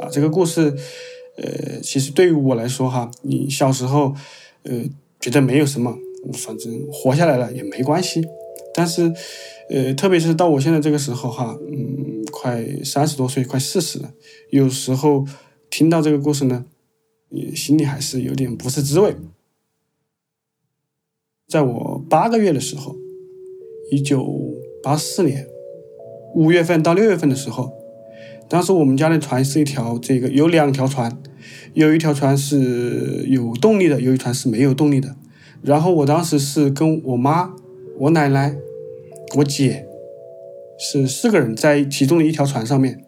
啊。这个故事，呃，其实对于我来说哈，你小时候，呃，觉得没有什么，反正活下来了也没关系。但是，呃，特别是到我现在这个时候哈，嗯，快三十多岁，快四十了，有时候听到这个故事呢，你心里还是有点不是滋味。在我八个月的时候，一九八四年五月份到六月份的时候，当时我们家的船是一条，这个有两条船，有一条船是有动力的，有一船是没有动力的。然后我当时是跟我妈、我奶奶、我姐是四个人在其中的一条船上面，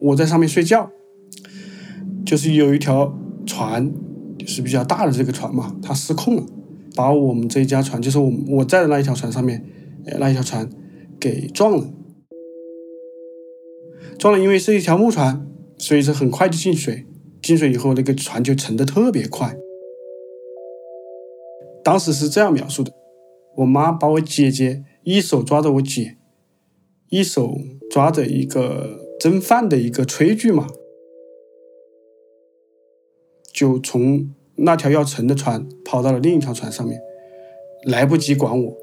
我在上面睡觉，就是有一条船，就是比较大的这个船嘛，它失控了。把我们这一家船，就是我我在的那一条船上面，那一条船给撞了，撞了，因为是一条木船，所以说很快就进水，进水以后那个船就沉的特别快。当时是这样描述的：我妈把我姐姐一手抓着我姐，一手抓着一个蒸饭的一个炊具嘛，就从。那条要沉的船跑到了另一条船上面，来不及管我。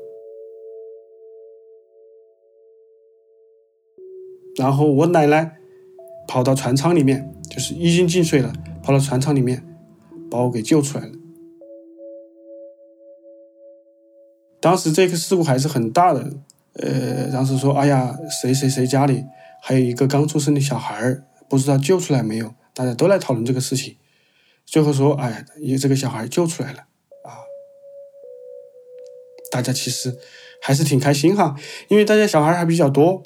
然后我奶奶跑到船舱里面，就是已经进水了，跑到船舱里面把我给救出来了。当时这个事故还是很大的，呃，当时说，哎呀，谁谁谁家里还有一个刚出生的小孩儿，不知道救出来没有？大家都来讨论这个事情。最后说，哎，有这个小孩救出来了啊！大家其实还是挺开心哈，因为大家小孩还比较多，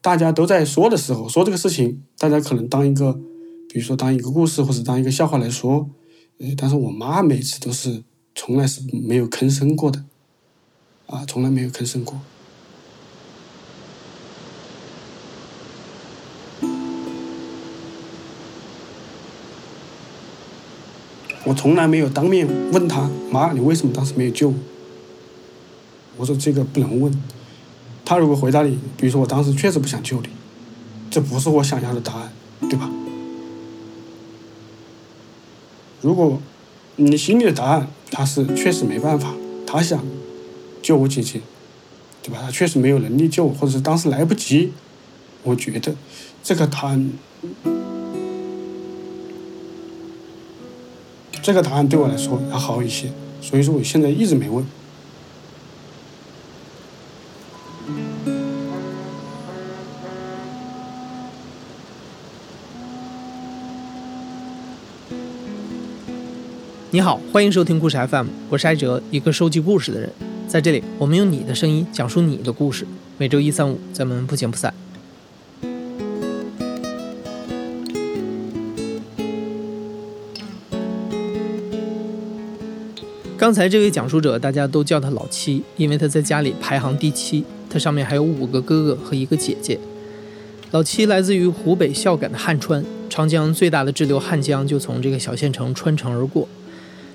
大家都在说的时候说这个事情，大家可能当一个，比如说当一个故事或者当一个笑话来说，呃，但是我妈每次都是从来是没有吭声过的，啊，从来没有吭声过。我从来没有当面问他妈，你为什么当时没有救我？我说这个不能问。他如果回答你，比如说我当时确实不想救你，这不是我想要的答案，对吧？如果你心里的答案他是确实没办法，他想救我姐姐，对吧？他确实没有能力救我，或者是当时来不及，我觉得这个答案。这个答案对我来说要好一些，所以说我现在一直没问。你好，欢迎收听故事 FM，我是艾哲，一个收集故事的人。在这里，我们用你的声音讲述你的故事。每周一、三、五，咱们不见不散。刚才这位讲述者，大家都叫他老七，因为他在家里排行第七。他上面还有五个哥哥和一个姐姐。老七来自于湖北孝感的汉川，长江最大的支流汉江就从这个小县城穿城而过。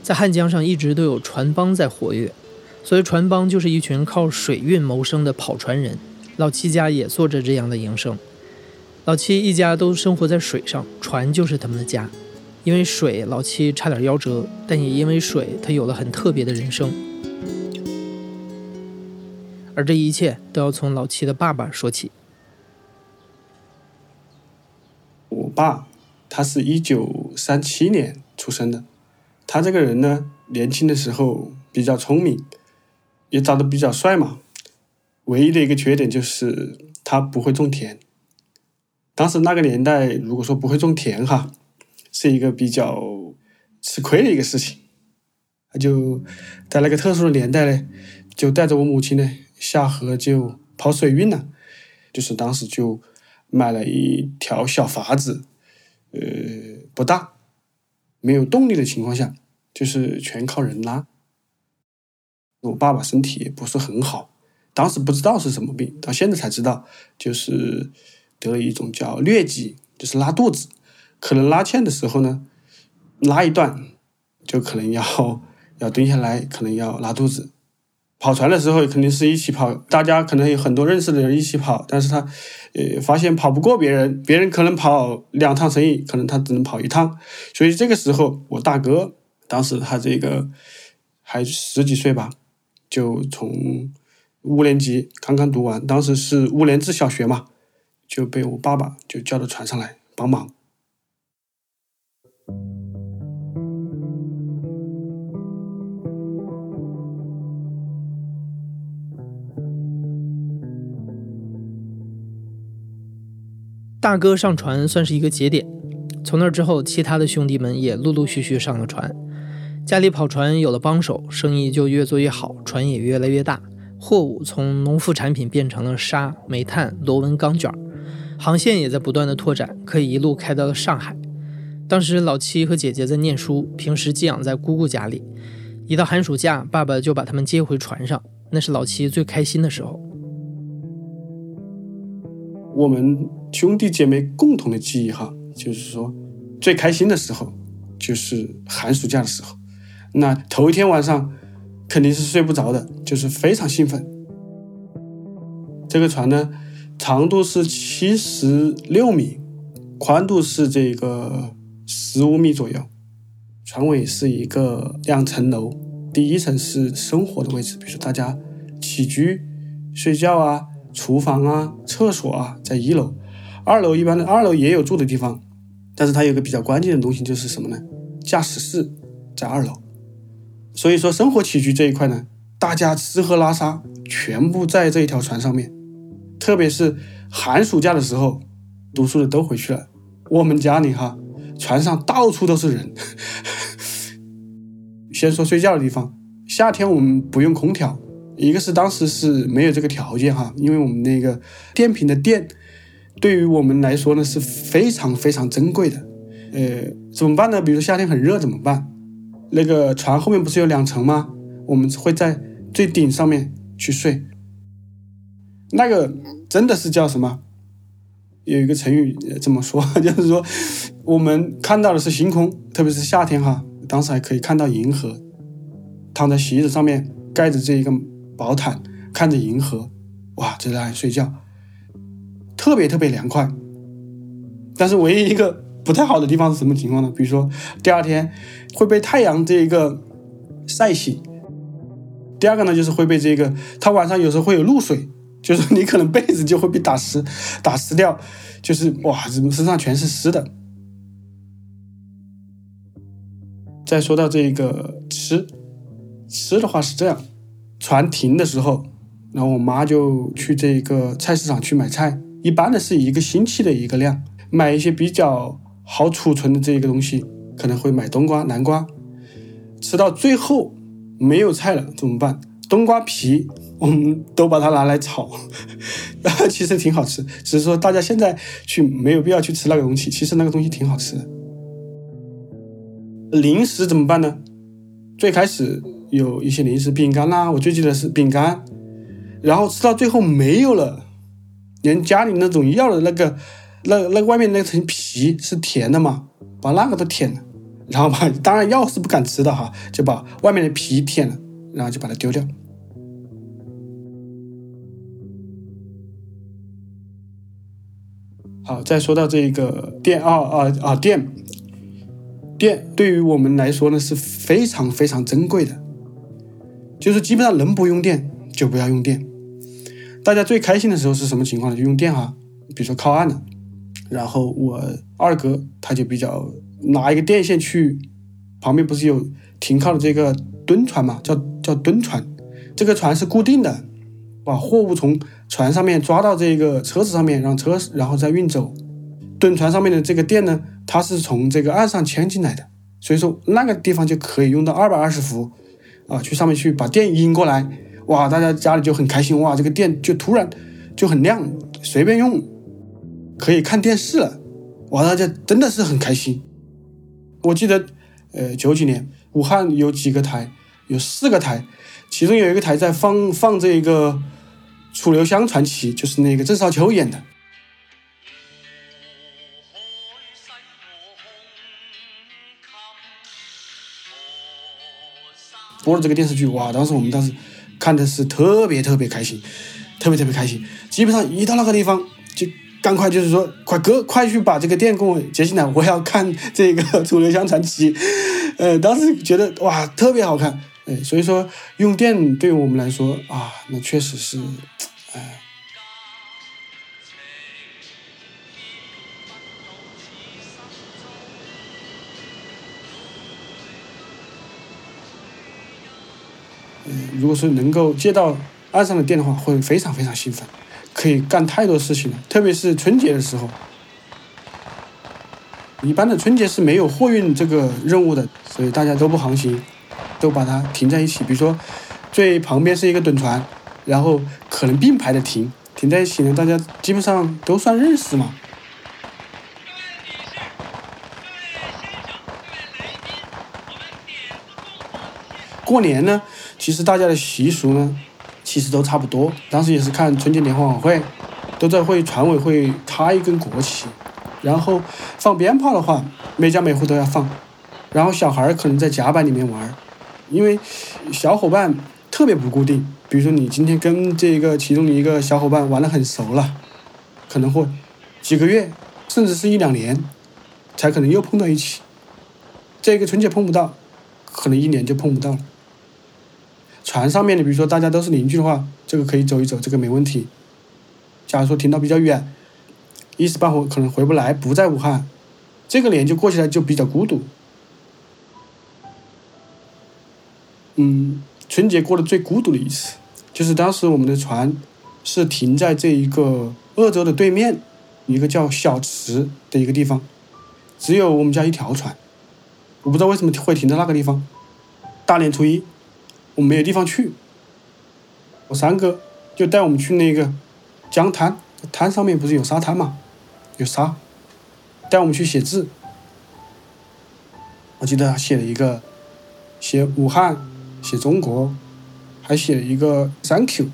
在汉江上一直都有船帮在活跃，所以船帮就是一群靠水运谋生的跑船人。老七家也做着这样的营生。老七一家都生活在水上，船就是他们的家。因为水，老七差点夭折，但也因为水，他有了很特别的人生。而这一切都要从老七的爸爸说起。我爸，他是一九三七年出生的。他这个人呢，年轻的时候比较聪明，也长得比较帅嘛。唯一的一个缺点就是他不会种田。当时那个年代，如果说不会种田哈。是一个比较吃亏的一个事情，他就在那个特殊的年代呢，就带着我母亲呢下河就跑水运了，就是当时就买了一条小筏子，呃，不大，没有动力的情况下，就是全靠人拉。我爸爸身体也不是很好，当时不知道是什么病，到现在才知道，就是得了一种叫疟疾，就是拉肚子。可能拉纤的时候呢，拉一段就可能要要蹲下来，可能要拉肚子。跑船的时候肯定是一起跑，大家可能有很多认识的人一起跑，但是他，呃，发现跑不过别人，别人可能跑两趟生意，可能他只能跑一趟，所以这个时候我大哥当时他这个还十几岁吧，就从五年级刚刚读完，当时是五年制小学嘛，就被我爸爸就叫到船上来帮忙。大哥上船算是一个节点，从那之后，其他的兄弟们也陆陆续续上了船。家里跑船有了帮手，生意就越做越好，船也越来越大，货物从农副产品变成了沙、煤炭、螺纹钢卷，航线也在不断的拓展，可以一路开到了上海。当时老七和姐姐在念书，平时寄养在姑姑家里，一到寒暑假，爸爸就把他们接回船上，那是老七最开心的时候。我们兄弟姐妹共同的记忆哈，就是说最开心的时候就是寒暑假的时候。那头一天晚上肯定是睡不着的，就是非常兴奋。这个船呢，长度是七十六米，宽度是这个十五米左右。船尾是一个两层楼，第一层是生活的位置，比如说大家起居、睡觉啊。厨房啊，厕所啊，在一楼，二楼一般的二楼也有住的地方，但是它有个比较关键的东西就是什么呢？驾驶室在二楼，所以说生活起居这一块呢，大家吃喝拉撒全部在这一条船上面，特别是寒暑假的时候，读书的都回去了，我们家里哈，船上到处都是人。先说睡觉的地方，夏天我们不用空调。一个是当时是没有这个条件哈，因为我们那个电瓶的电对于我们来说呢是非常非常珍贵的。呃，怎么办呢？比如夏天很热怎么办？那个船后面不是有两层吗？我们会在最顶上面去睡。那个真的是叫什么？有一个成语这么说，就是说我们看到的是星空，特别是夏天哈，当时还可以看到银河，躺在席子上面盖着这一个。薄毯看着银河，哇，就在那里睡觉，特别特别凉快。但是唯一一个不太好的地方是什么情况呢？比如说第二天会被太阳这一个晒醒。第二个呢，就是会被这个，它晚上有时候会有露水，就是你可能被子就会被打湿，打湿掉，就是哇，怎么身上全是湿的。再说到这个吃，吃的话是这样。船停的时候，然后我妈就去这个菜市场去买菜，一般的是一个星期的一个量，买一些比较好储存的这一个东西，可能会买冬瓜、南瓜。吃到最后没有菜了怎么办？冬瓜皮我们都把它拿来炒，其实挺好吃，只是说大家现在去没有必要去吃那个东西，其实那个东西挺好吃的。零食怎么办呢？最开始。有一些零食，饼干啦，我最记得是饼干，然后吃到最后没有了，连家里那种要的那个，那那外面那层皮是甜的嘛，把那个都舔了，然后把当然药是不敢吃的哈，就把外面的皮舔了，然后就把它丢掉。好，再说到这个电啊啊啊电，电对于我们来说呢是非常非常珍贵的。就是基本上能不用电就不要用电。大家最开心的时候是什么情况呢？就用电哈，比如说靠岸了，然后我二哥他就比较拿一个电线去旁边不是有停靠的这个蹲船嘛，叫叫蹲船，这个船是固定的，把货物从船上面抓到这个车子上面，让车然后再运走。蹲船上面的这个电呢，它是从这个岸上牵进来的，所以说那个地方就可以用到二百二十伏。啊，去上面去把电引过来，哇，大家家里就很开心，哇，这个电就突然就很亮，随便用可以看电视了，哇，大家真的是很开心。我记得，呃，九几年武汉有几个台，有四个台，其中有一个台在放放这个《楚留香传奇》，就是那个郑少秋演的。播了这个电视剧，哇！当时我们当时看的是特别特别开心，特别特别开心。基本上一到那个地方就赶快就是说，快哥，快去把这个店给我接进来，我要看这个《楚留香传奇》。呃，当时觉得哇，特别好看。哎，所以说用电对于我们来说啊，那确实是，哎。嗯，如果说能够接到岸上的电的话，会非常非常兴奋，可以干太多事情了。特别是春节的时候，一般的春节是没有货运这个任务的，所以大家都不航行。都把它停在一起，比如说最旁边是一个趸船，然后可能并排的停，停在一起呢，大家基本上都算认识嘛。过年呢，其实大家的习俗呢，其实都差不多。当时也是看春节联欢晚会，都在会船委会插一根国旗，然后放鞭炮的话，每家每户都要放，然后小孩可能在甲板里面玩。因为小伙伴特别不固定，比如说你今天跟这个其中一个小伙伴玩的很熟了，可能会几个月，甚至是一两年，才可能又碰到一起。这个春节碰不到，可能一年就碰不到了。船上面的，比如说大家都是邻居的话，这个可以走一走，这个没问题。假如说停到比较远，一时半会可能回不来，不在武汉，这个年就过起来就比较孤独。嗯，春节过得最孤独的一次，就是当时我们的船是停在这一个鄂州的对面，一个叫小池的一个地方，只有我们家一条船，我不知道为什么会停在那个地方。大年初一，我没有地方去，我三哥就带我们去那个江滩，滩上面不是有沙滩嘛，有沙，带我们去写字。我记得他写了一个，写武汉。写中国，还写了一个 “thank you”，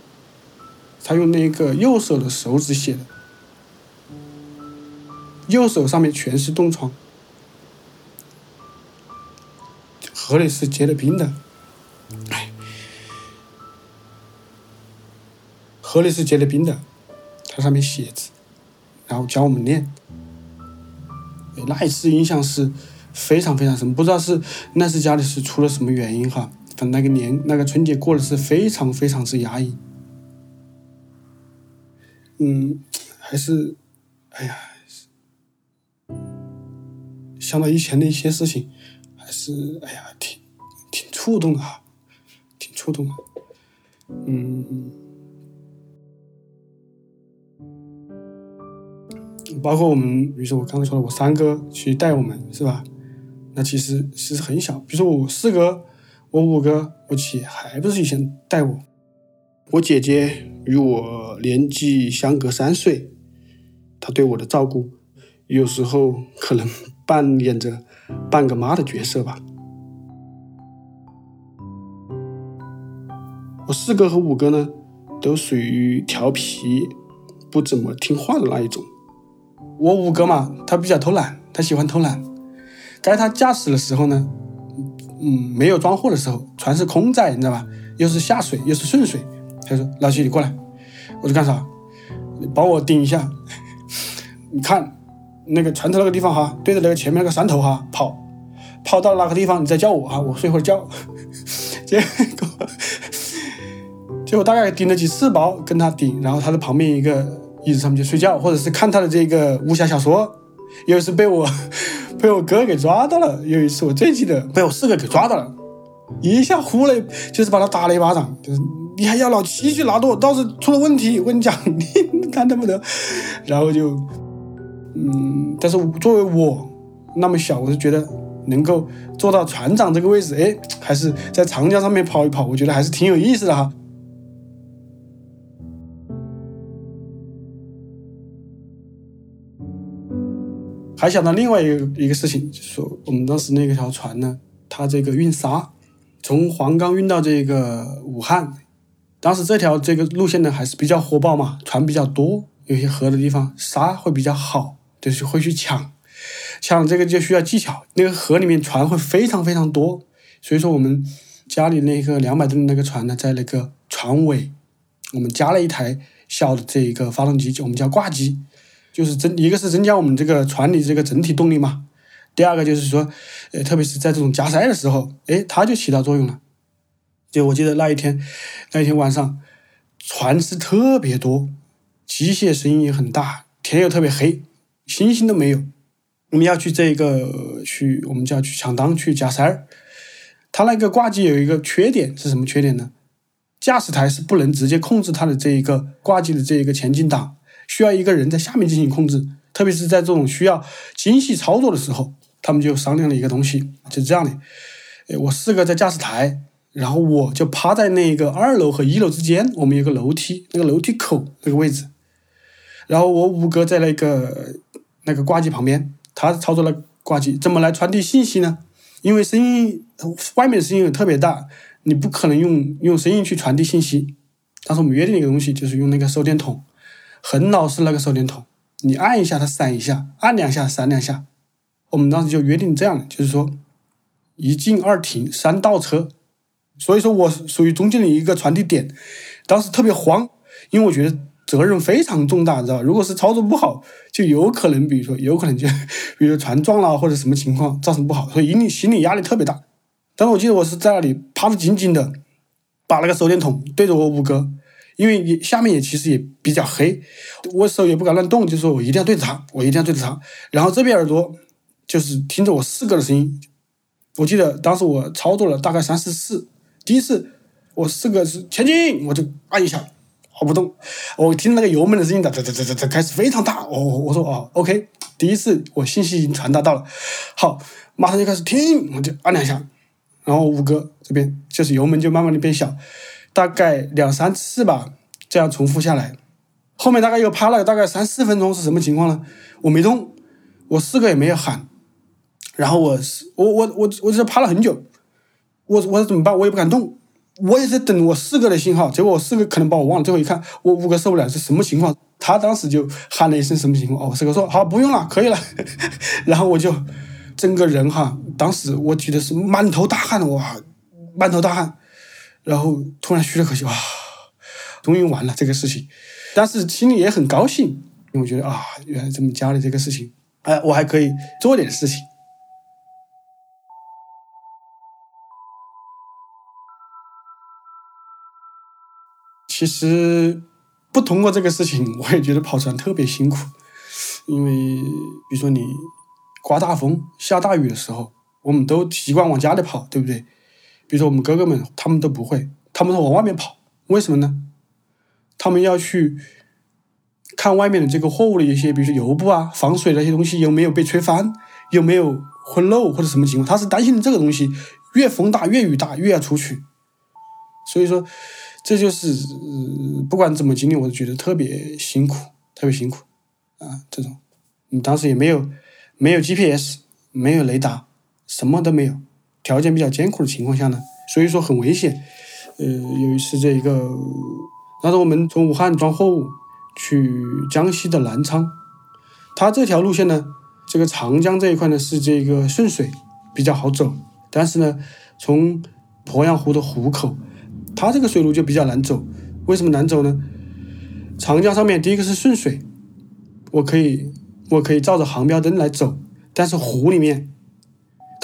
他用那个右手的手指写的，右手上面全是冻疮，河里是结了冰的，河里是结了冰的，它上面写字，然后教我们念，那一次印象是非常非常深，不知道是那次家里是出了什么原因哈。反正那个年那个春节过的是非常非常之压抑，嗯，还是，哎呀，想到以前的一些事情，还是哎呀，挺挺触动的哈，挺触动的，嗯，包括我们，比如说我刚才说的，我三哥去带我们是吧？那其实其实很小，比如说我四哥。我五哥，我姐还不是以前带我。我姐姐与我年纪相隔三岁，她对我的照顾，有时候可能扮演着半个妈的角色吧。我四哥和五哥呢，都属于调皮、不怎么听话的那一种。我五哥嘛，他比较偷懒，他喜欢偷懒。该他驾驶的时候呢。嗯，没有装货的时候，船是空载，你知道吧？又是下水，又是顺水。他说：“老七，你过来。”我说：“干啥？你帮我盯一下。你看那个船头那个地方哈，对着那个前面那个山头哈，跑，跑到哪个地方，你再叫我哈，我睡会儿觉。结果，结果大概盯了几次包，跟他顶，然后他在旁边一个椅子上面就睡觉，或者是看他的这个武侠小说。有一次被我。被我哥给抓到了，有一次我最记得被我四哥给抓到了，一下呼了，就是把他打了一巴掌，就是你还要老七去拿舵，到时出了问题我跟你讲，你看得不得？然后就，嗯，但是作为我那么小，我是觉得能够做到船长这个位置，哎，还是在长江上面跑一跑，我觉得还是挺有意思的哈。还想到另外一个一个事情，就是说我们当时那条船呢，它这个运沙，从黄冈运到这个武汉，当时这条这个路线呢还是比较火爆嘛，船比较多，有些河的地方沙会比较好，就是会去抢，抢这个就需要技巧，那个河里面船会非常非常多，所以说我们家里那个两百吨的那个船呢，在那个船尾，我们加了一台小的这一个发动机，就我们叫挂机，就是增一个是增加我们这个船的这个整体动力嘛。第二个就是说，呃，特别是在这种加塞的时候，哎，它就起到作用了。就我记得那一天，那一天晚上，船只特别多，机械声音也很大，天又特别黑，星星都没有。我们要去这一个去，我们就要去抢档去加塞儿。它那个挂机有一个缺点是什么缺点呢？驾驶台是不能直接控制它的这一个挂机的这一个前进档，需要一个人在下面进行控制。特别是在这种需要精细操作的时候。他们就商量了一个东西，就是这样的：，我四个在驾驶台，然后我就趴在那个二楼和一楼之间，我们有个楼梯，那个楼梯口那个位置，然后我五哥在那个那个挂机旁边，他操作了挂机，怎么来传递信息呢？因为声音外面的声音特别大，你不可能用用声音去传递信息。当时我们约定一个东西，就是用那个手电筒，很老式那个手电筒，你按一下它闪一下，按两下闪两下。我们当时就约定这样的，就是说一进二停三倒车，所以说我属于中间的一个传递点。当时特别慌，因为我觉得责任非常重大，知道吧？如果是操作不好，就有可能，比如说有可能就，比如船撞了或者什么情况造成不好，所以心理心理压力特别大。但是我记得我是在那里趴得紧紧的，把那个手电筒对着我五哥，因为也下面也其实也比较黑，我手也不敢乱动，就说我一定要对着他，我一定要对着他。然后这边耳朵。就是听着我四个的声音，我记得当时我操作了大概三四次，第一次我四个是前进，我就按一下，好不动。我听那个油门的声音哒哒哒哒哒开始非常大，我我说哦，OK，第一次我信息已经传达到了，好，马上就开始听，我就按两下，然后五哥这边就是油门就慢慢的变小，大概两三次吧，这样重复下来，后面大概又趴了大概三四分钟是什么情况呢？我没动，我四个也没有喊。然后我是我我我我这趴了很久，我我怎么办？我也不敢动，我也在等我四个的信号。结果我四个可能把我忘了。最后一看，我五个受不了，是什么情况？他当时就喊了一声什么情况？哦，四个说好不用了，可以了。然后我就整个人哈，当时我记得是满头大汗哇，满头大汗。然后突然吁了口气哇，终于完了这个事情。但是心里也很高兴，因为我觉得啊，原来这么家里这个事情，哎，我还可以做点事情。其实不通过这个事情，我也觉得跑船特别辛苦，因为比如说你刮大风、下大雨的时候，我们都习惯往家里跑，对不对？比如说我们哥哥们，他们都不会，他们是往外面跑，为什么呢？他们要去看外面的这个货物的一些，比如说油布啊、防水那些东西有没有被吹翻，有没有混漏或者什么情况，他是担心这个东西越风大、越雨大越要出去，所以说。这就是不管怎么经历，我都觉得特别辛苦，特别辛苦啊！这种，你当时也没有没有 GPS，没有雷达，什么都没有，条件比较艰苦的情况下呢，所以说很危险。呃，有一次这一个，当时我们从武汉装货物去江西的南昌，它这条路线呢，这个长江这一块呢是这个顺水比较好走，但是呢，从鄱阳湖的湖口。它这个水路就比较难走，为什么难走呢？长江上面第一个是顺水，我可以我可以照着航标灯来走，但是湖里面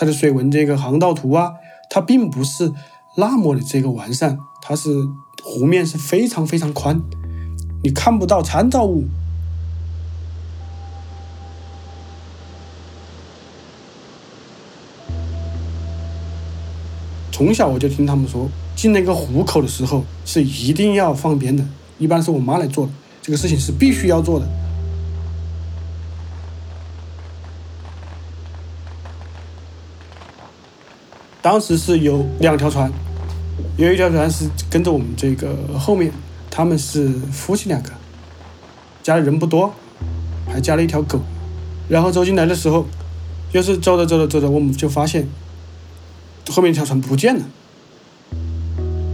它的水文这个航道图啊，它并不是那么的这个完善，它是湖面是非常非常宽，你看不到参照物。从小我就听他们说。进那个湖口的时候是一定要放鞭的，一般是我妈来做，这个事情是必须要做的。当时是有两条船，有一条船是跟着我们这个后面，他们是夫妻两个，家里人不多，还加了一条狗。然后走进来的时候，就是走着走着走着，我们就发现后面一条船不见了。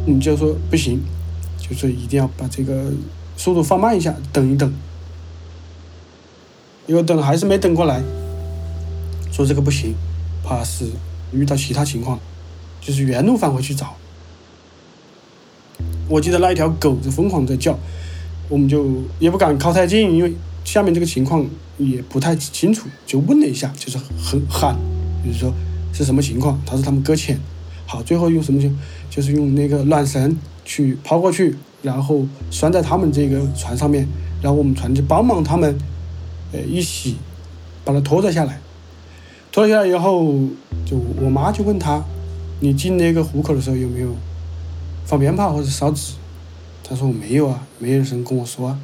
我们就说不行，就是一定要把这个速度放慢一下，等一等。因为等还是没等过来，说这个不行，怕是遇到其他情况，就是原路返回去找。我记得那一条狗子疯狂在叫，我们就也不敢靠太近，因为下面这个情况也不太清楚，就问了一下，就是很喊，就是说是什么情况？他说他们搁浅，好，最后用什么就？就是用那个缆绳去抛过去，然后拴在他们这个船上面，然后我们船就帮忙他们，呃，一起把它拖了下来。拖了下来以后，就我妈就问他，你进那个虎口的时候有没有放鞭炮或者烧纸？他说我没有啊，没有人跟我说啊。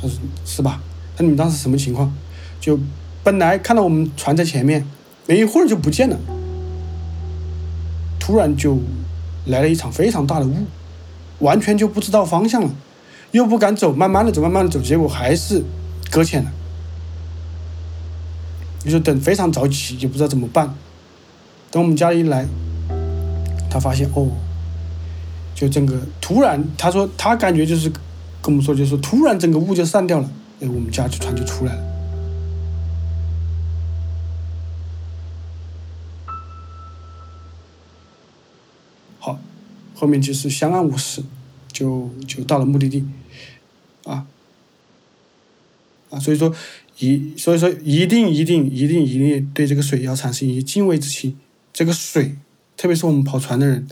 他说是吧？那你们当时什么情况？就本来看到我们船在前面，没一会儿就不见了。突然就来了一场非常大的雾，完全就不知道方向了，又不敢走，慢慢的走，慢慢的走，结果还是搁浅了。就等非常着急，也不知道怎么办。等我们家一来，他发现哦，就整个突然，他说他感觉就是跟我们说，就是突然整个雾就散掉了，哎，我们家就船就出来了。好后面就是相安无事，就就到了目的地，啊啊，所以说一所以说一定一定一定一定对这个水要产生一些敬畏之心。这个水，特别是我们跑船的人，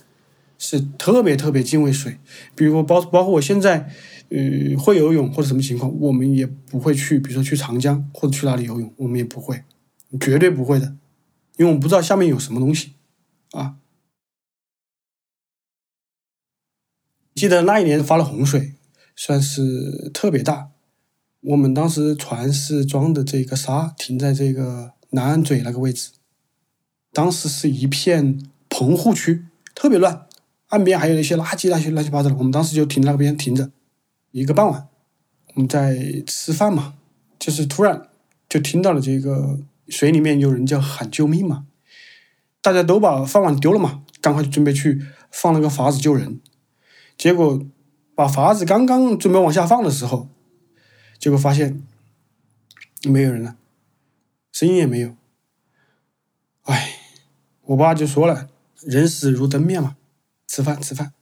是特别特别敬畏水。比如包包括我现在，呃，会游泳或者什么情况，我们也不会去，比如说去长江或者去哪里游泳，我们也不会，绝对不会的，因为我们不知道下面有什么东西，啊。记得那一年发了洪水，算是特别大。我们当时船是装的这个沙，停在这个南岸嘴那个位置。当时是一片棚户区，特别乱，岸边还有一些垃圾，那些乱七八糟的。我们当时就停在那边停着，一个傍晚，我们在吃饭嘛，就是突然就听到了这个水里面有人叫喊救命嘛，大家都把饭碗丢了嘛，赶快就准备去放那个筏子救人。结果把筏子刚刚准备往下放的时候，结果发现没有人了，声音也没有。哎，我爸就说了：“人死如灯灭嘛，吃饭吃饭。”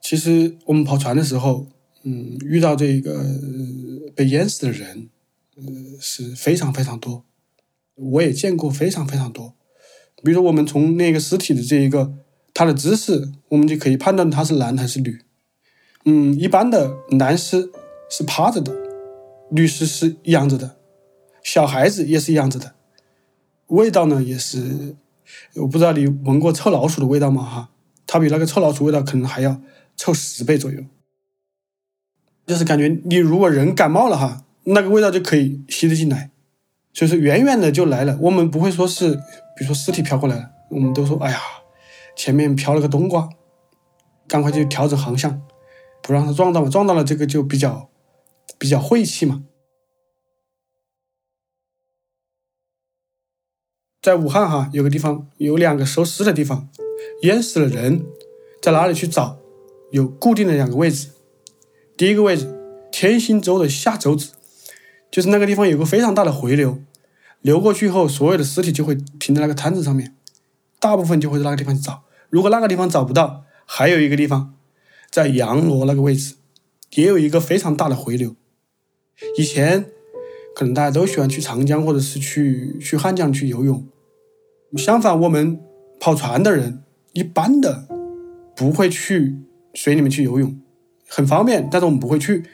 其实我们跑船的时候，嗯，遇到这个被淹死的人，呃，是非常非常多，我也见过非常非常多。比如说，我们从那个尸体的这一个他的姿势，我们就可以判断他是男还是女。嗯，一般的男尸是趴着的，女尸是仰着的，小孩子也是仰着的。味道呢，也是，我不知道你闻过臭老鼠的味道吗？哈，它比那个臭老鼠味道可能还要臭十倍左右。就是感觉你如果人感冒了哈，那个味道就可以吸得进来，所以说远远的就来了。我们不会说是。比如说尸体飘过来了，我们都说：“哎呀，前面飘了个冬瓜，赶快就调整航向，不让它撞到嘛。撞到了，这个就比较比较晦气嘛。”在武汉哈，有个地方有两个收尸的地方，淹死了人，在哪里去找？有固定的两个位置。第一个位置，天心洲的下洲子，就是那个地方有个非常大的回流。流过去后，所有的尸体就会停在那个滩子上面，大部分就会在那个地方去找。如果那个地方找不到，还有一个地方，在阳罗那个位置，也有一个非常大的回流。以前可能大家都喜欢去长江或者是去去汉江去游泳，相反，我们跑船的人一般的不会去水里面去游泳，很方便，但是我们不会去，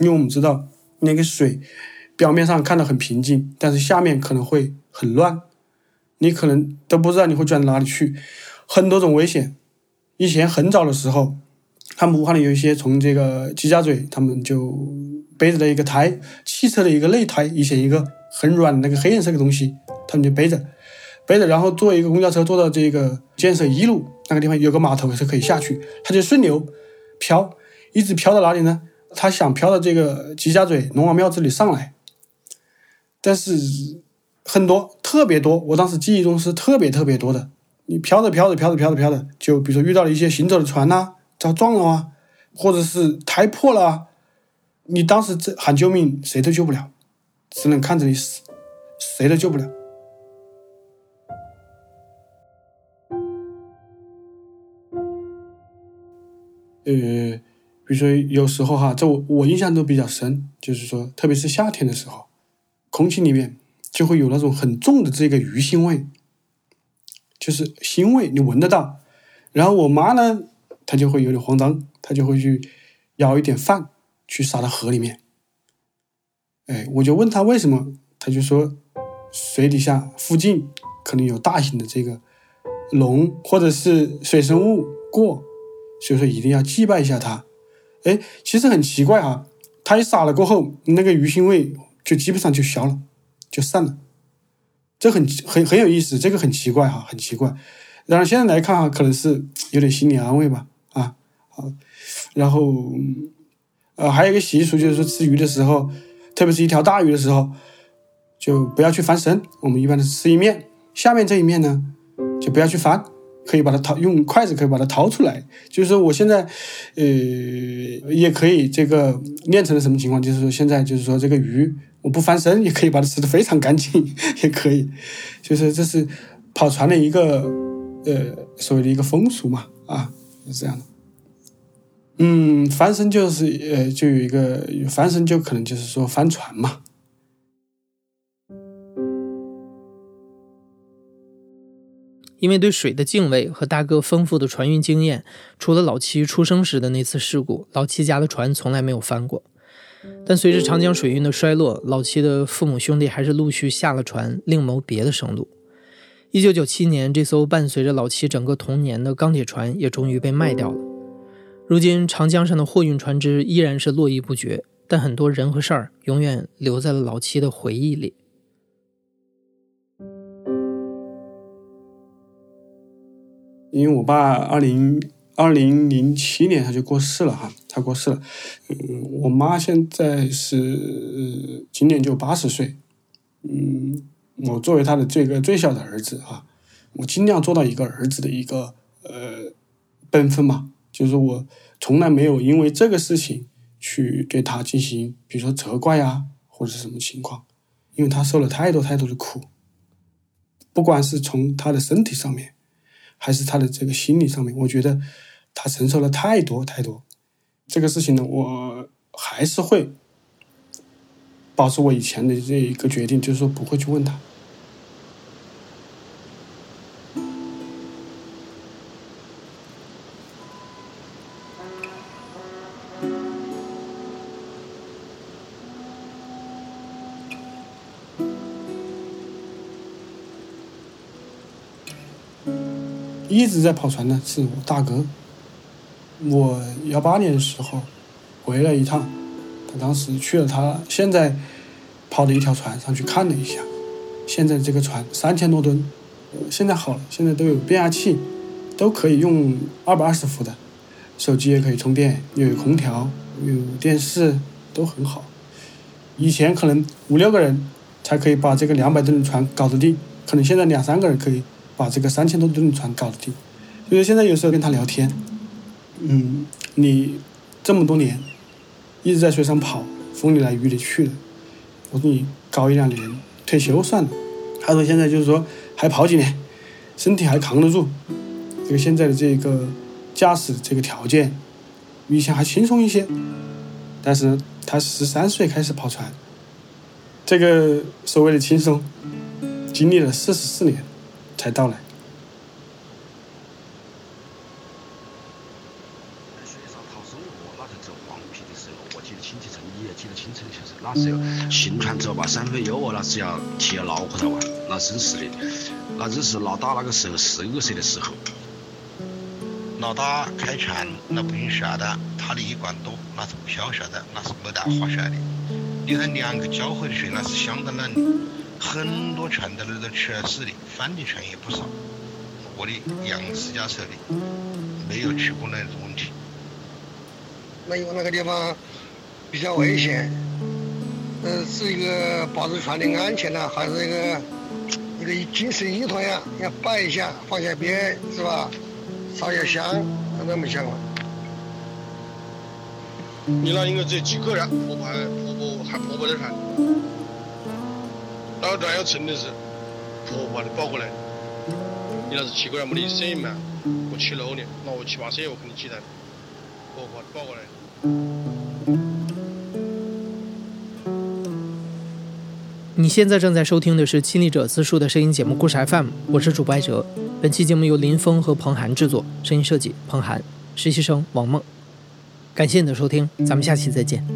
因为我们知道那个水。表面上看到很平静，但是下面可能会很乱，你可能都不知道你会转到哪里去，很多种危险。以前很早的时候，他们武汉里有一些从这个吉家嘴，他们就背着了一个胎，汽车的一个内胎，以前一个很软的那个黑颜色的东西，他们就背着，背着，然后坐一个公交车坐到这个建设一路那个地方，有个码头是可以下去，他就顺流漂，一直漂到哪里呢？他想漂到这个吉家嘴龙王庙这里上来。但是很多特别多，我当时记忆中是特别特别多的。你飘着飘着飘着飘着飘着就比如说遇到了一些行走的船呐遭撞了啊或者是胎破了啊你当时这喊救命谁都救不了只能看着你死谁都救不了。呃比如说有时候哈这我我印象都比较深就是说特别是夏天的时候空气里面就会有那种很重的这个鱼腥味就是腥味，你闻得到。然后我妈呢，她就会有点慌张，她就会去舀一点饭去撒到河里面。哎，我就问她为什么，她就说水底下附近可能有大型的这个龙或者是水生物过，所以说一定要祭拜一下它。哎，其实很奇怪哈，它一撒了过后，那个鱼腥味就基本上就消了，就散了。这很很很有意思，这个很奇怪哈，很奇怪。然后现在来看哈，可能是有点心理安慰吧，啊，好，然后，呃，还有一个习俗就是说吃鱼的时候，特别是一条大鱼的时候，就不要去翻身。我们一般是吃一面，下面这一面呢，就不要去翻，可以把它掏，用筷子可以把它掏出来。就是说我现在，呃，也可以这个练成了什么情况？就是说现在就是说这个鱼我不翻身也可以把它吃的非常干净，也可以，就是这是跑船的一个。呃，所谓的一个风俗嘛，啊，是这样的。嗯，翻身就是呃，就有一个翻身，就可能就是说翻船嘛。因为对水的敬畏和大哥丰富的船运经验，除了老七出生时的那次事故，老七家的船从来没有翻过。但随着长江水运的衰落，老七的父母兄弟还是陆续下了船，另谋别的生路。一九九七年，这艘伴随着老七整个童年的钢铁船也终于被卖掉了。如今，长江上的货运船只依然是络绎不绝，但很多人和事儿永远留在了老七的回忆里。因为我爸二零二零零七年他就过世了哈，他过世了。嗯，我妈现在是今年就八十岁，嗯。我作为他的这个最小的儿子啊，我尽量做到一个儿子的一个呃本分嘛，就是我从来没有因为这个事情去对他进行，比如说责怪呀或者是什么情况，因为他受了太多太多的苦，不管是从他的身体上面，还是他的这个心理上面，我觉得他承受了太多太多。这个事情呢，我还是会保持我以前的这一个决定，就是说不会去问他。一直在跑船的是我大哥。我幺八年的时候回来一趟，他当时去了他现在跑的一条船上去看了一下。现在这个船三千多吨，现在好了，现在都有变压器，都可以用二百二十伏的，手机也可以充电，又有空调，有电视，都很好。以前可能五六个人才可以把这个两百吨的船搞得定，可能现在两三个人可以。把这个三千多吨的船搞得定，就是现在有时候跟他聊天，嗯，你这么多年一直在水上跑，风里来雨里去的，我说你搞一两年退休算了。他说现在就是说还跑几年，身体还扛得住，这个现在的这个驾驶这个条件比以前还轻松一些。但是他十三岁开始跑船，这个所谓的轻松，经历了四十四年。才到来。在水上讨生活，那是走黄皮的时候。我记得清清楚，你也记得清楚就是，那时候行船走吧，三分油哦，那是要提要恼火他玩，那真是的。那只是老大那个时候十二岁的时候。老大开船，那不用晓得，他的一管多，那是不晓晓得，那是没得话说的。你看两个交汇的水，那是相当冷的。很多船在那都出事的，翻的船也不少。我的杨私家车的，没有出过那种问题。那因为那个地方比较危险，呃，是一个保持船的安全呢，还是一个一个精神依托呀？要拜一下，放下鞭，是吧？烧下香，那么想嘛。你那应该只有几个人，婆婆还婆婆还婆婆的船。那个船要沉的是，婆把你抱过来。你那是七个人没得声音嘛？我七楼的，那我七八岁我肯定记得。婆婆抱过来。你现在正在收听的是《亲历者自述》的声音节目《故事 FM》，我是主播艾哲。本期节目由林峰和彭涵制作，声音设计彭涵，实习生王梦。感谢你的收听，咱们下期再见。